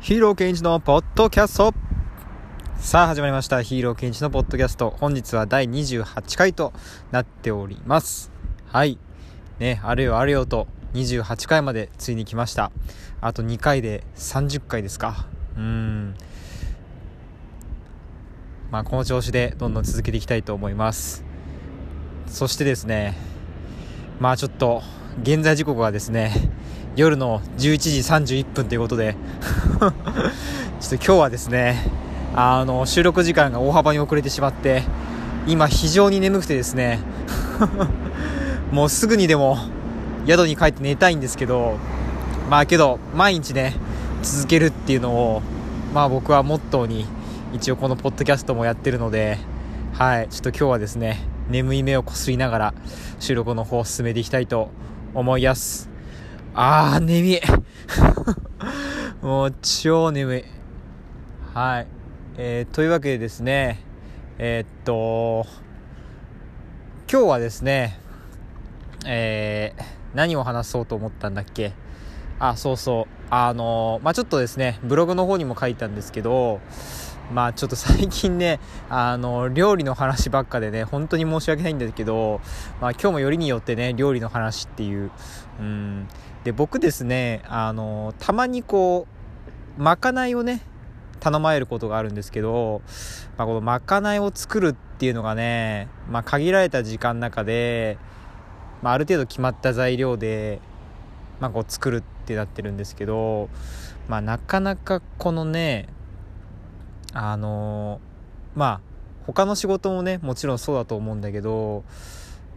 ヒーローケンジのポッドキャスト。さあ始まりました。ヒーローケンジのポッドキャスト。本日は第28回となっております。はい。ねあれよあれよと。28回までついに来ました。あと2回で30回ですか。うん。まあこの調子でどんどん続けていきたいと思います。そしてですねまあちょっと現在時刻はですね夜の11時31分ということで。ちょっと今日はですねあの収録時間が大幅に遅れてしまって今非常に眠くてですね。もうすぐにでも宿に帰って寝たいんですけどまあけど毎日ね続けるっていうのをまあ僕はモットーに一応このポッドキャストもやってるのではいちょっと今日はですね眠い目をこすりながら収録の方を進めていきたいと思います。あー、眠い。もう、超眠い。はい。えー、というわけでですね、えー、っと、今日はですね、えー、何を話そうと思ったんだっけ？あ、そうそう。あのまあ、ちょっとですね、ブログの方にも書いたんですけど、まあちょっと最近ね、あの、料理の話ばっかでね、本当に申し訳ないんだけど、まあ今日もよりによってね、料理の話っていう、うん、で僕ですねあのたまにこうまかないをね頼まれることがあるんですけど、まあ、このまかないを作るっていうのがね、まあ、限られた時間の中で、まあ、ある程度決まった材料で、まあ、こう作るってなってるんですけど、まあ、なかなかこのねあのまあ他の仕事もねもちろんそうだと思うんだけど、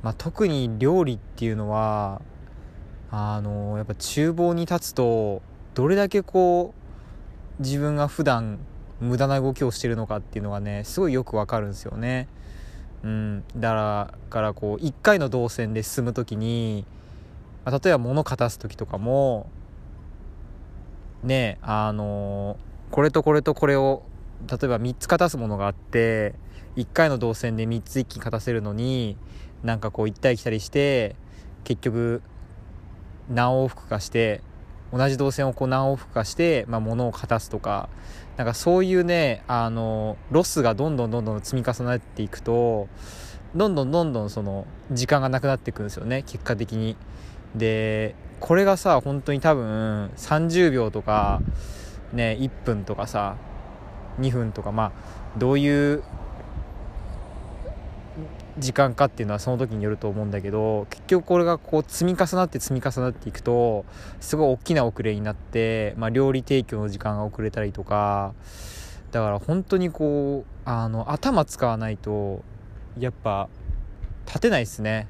まあ、特に料理っていうのはあのやっぱ厨房に立つとどれだけこう自分が普段無駄な動きをしてるのかっていうのがねすごいよくわかるんですよね。うん、だからこう1回の動線で進む時に、まあ、例えば物を片す時とかもねあのこれとこれとこれを例えば3つ片すものがあって1回の動線で3つ一気に片せるのになんかこう行ったり来たりして結局何往復かして同じ動線をこう何往復かして、まあ、物を片すとかなんかそういうねあのロスがどんどんどんどん積み重なっていくとどんどんどんどんその時間がなくなっていくんですよね結果的に。でこれがさ本当に多分30秒とかね1分とかさ2分とかまあどういう時間かっていうのはその時によると思うんだけど結局これがこう積み重なって積み重なっていくとすごい大きな遅れになって、まあ、料理提供の時間が遅れたりとかだから本当にこうあの頭使わないとやっぱ立てないですね。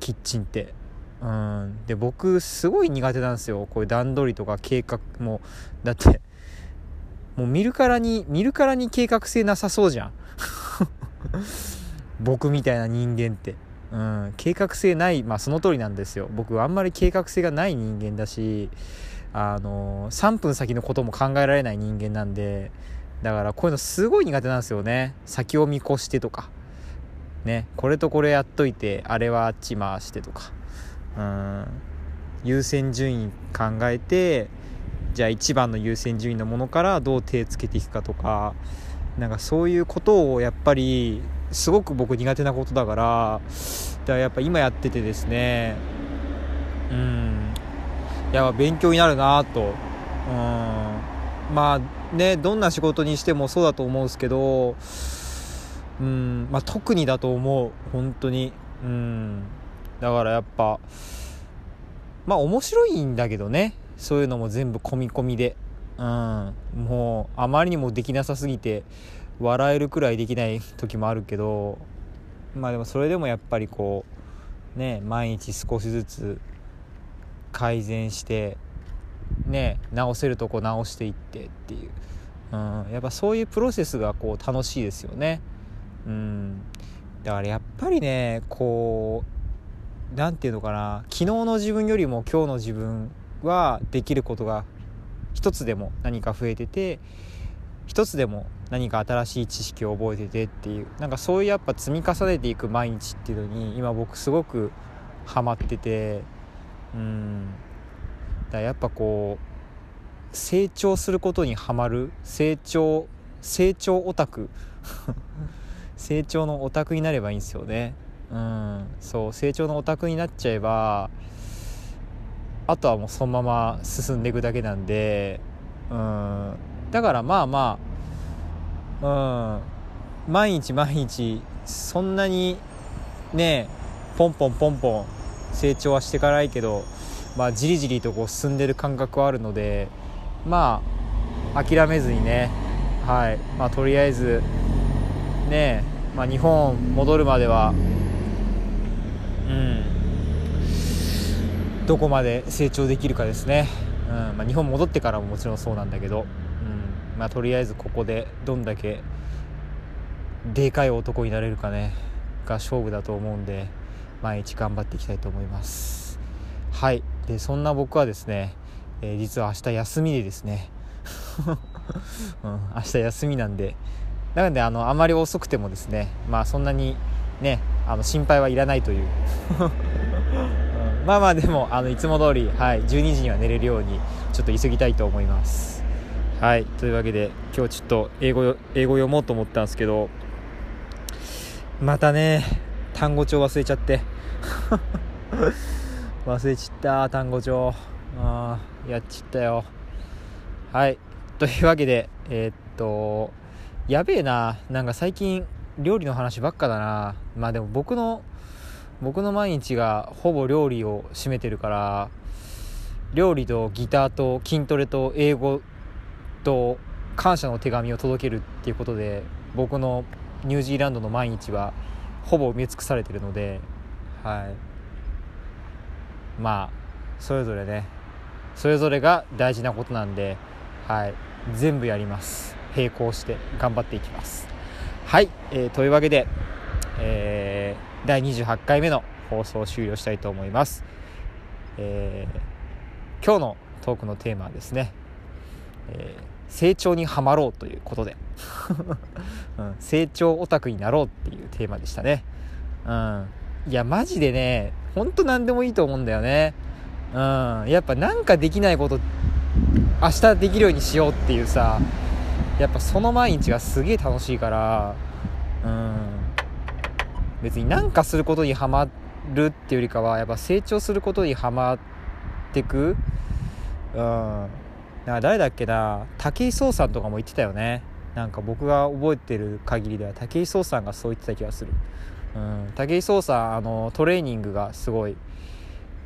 キッチンって。うん、で僕すごい苦手なんですよ。こういう段取りとか計画も。だってもう見るからに見るからに計画性なさそうじゃん 僕みたいな人間って。うん、計画性ない、まあその通りなんですよ。僕あんまり計画性がない人間だし、あの3分先のことも考えられない人間なんで、だからこういうのすごい苦手なんですよね。先を見越してとか。ね、これとこれやっといて、あれはあっち回してとか。うん、優先順位考えて、じゃあ一番の優先順位のものからどう手つけていくかとか、なんかそういうことをやっぱりすごく僕苦手なことだからだからやっぱ今やっててですねうんやっぱ勉強になるなとうんまあねどんな仕事にしてもそうだと思うんですけどうんまあ特にだと思う本当に。うんだからやっぱまあ面白いんだけどね。そういうのも全部込み込みで。うん。もうあまりにもできなさすぎて笑えるくらいできない時もあるけどまあでもそれでもやっぱりこうね毎日少しずつ改善してね直せるとこ直していってっていう、うん、やっぱそういうプロセスがこう楽しいですよね。うん、だからやっぱりねこう何て言うのかな。昨日の自分よりも今日の自分はできることが一つでも何か増えてて一つでも何か新しい知識を覚えててっていうなんかそういうやっぱ積み重ねていく毎日っていうのに今僕すごくハマっててうん。だやっぱこう成長することにはまる成長成長オタク。成長のオタクになればいいんですよね。うん。そう成長のオタクになっちゃえばあとはもうそのまま進んでいくだけなんでうん。だからまあまあうん。毎日毎日そんなにねポンポンポンポン成長はしていかないけどまあじりじりとこう進んでる感覚はあるのでまあ諦めずにねはい。まあとりあえずねまあ、日本戻るまではうん。どこまで成長できるかですね、うんまあ、日本戻ってからももちろんそうなんだけど、うんまあ、とりあえずここでどんだけでかい男になれるかね。が勝負だと思うんで毎日頑張っていきたいと思います。はい。でそんな僕はですね、えー、実は明日休みでですね、うん、明日休みなんで。なのであのあまり遅くてもですねまあそんなにねあの心配はいらないという、まあまあでもあのいつも通りはい12時には寝れるようにちょっと急ぎたいと思います。はいというわけで今日ちょっと英語英語読もうと思ったんですけどまたね単語帳忘れちゃって。忘れちった単語帳。あやっちったよ。はいというわけでえー、っとやべえな。なんか最近料理の話ばっかだな。まあでも僕の僕の毎日がほぼ料理を占めてるから料理とギターと筋トレと英語と感謝の手紙を届けるっていうことで僕のニュージーランドの毎日はほぼ埋め尽くされてるのではい。まあそれぞれね。それぞれが大事なことなんではい。全部やります。並行して頑張っていきます。はい、えー、というわけで、えー、第28回目の放送を終了したいと思います、えー、今日のトークのテーマはですね、えー、成長にはまろうということで、うん、成長オタクになろうっていうテーマでしたね。うん。いやマジでねほんと何でもいいと思うんだよね。うん。やっぱなんかできないこと明日できるようにしようっていうさやっぱその毎日がすげえ楽しいから。うん。別に何かすることにはまるっていうよりかはやっぱ成長することにはまってく。うん。な誰だっけな。武井壮さんとかも言ってたよね。なんか僕が覚えてる限りでは。武井壮さんがそう言ってた気がする、うん、武井壮さんあのトレーニングがすごい。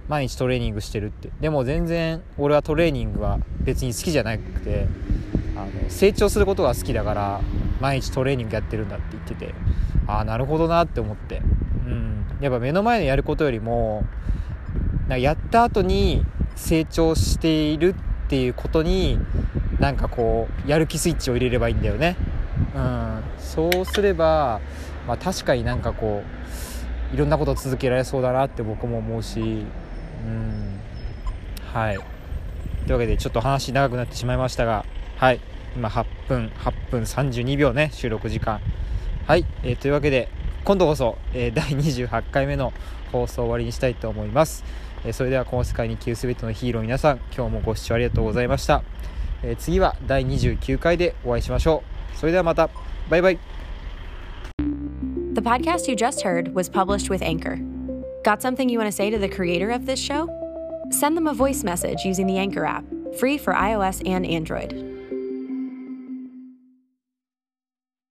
毎日トレーニングしてるって。でも全然俺はトレーニングは別に好きじゃなくてあの成長することが好きだから毎日トレーニングやってるんだって言ってて。ああなるほどなって思って、うん、やっぱ目の前のやることよりもなやった後に成長しているっていうことになんかこうやる気スイッチを入れればいいんだよね、うん、そうすれば、まあ、確かになんかこういろんなこと続けられそうだなって僕も思うし、うん、はい。というわけでちょっと話長くなってしまいましたがはい。今8分8分32秒ね収録時間。はい、えー、というわけで今度こそ、えー、第28回目の放送終わりにしたいと思います、えー、それではこの世界に生きる全てのヒーロー皆さん今日もご視聴ありがとうございました、えー、次は第29回でお会いしましょうそれではまたバイバイ The podcast you just heard was published with Anchor. Got something you want to say to the creator of this show? Send them a voice message using the Anchor app, free for iOS and Android.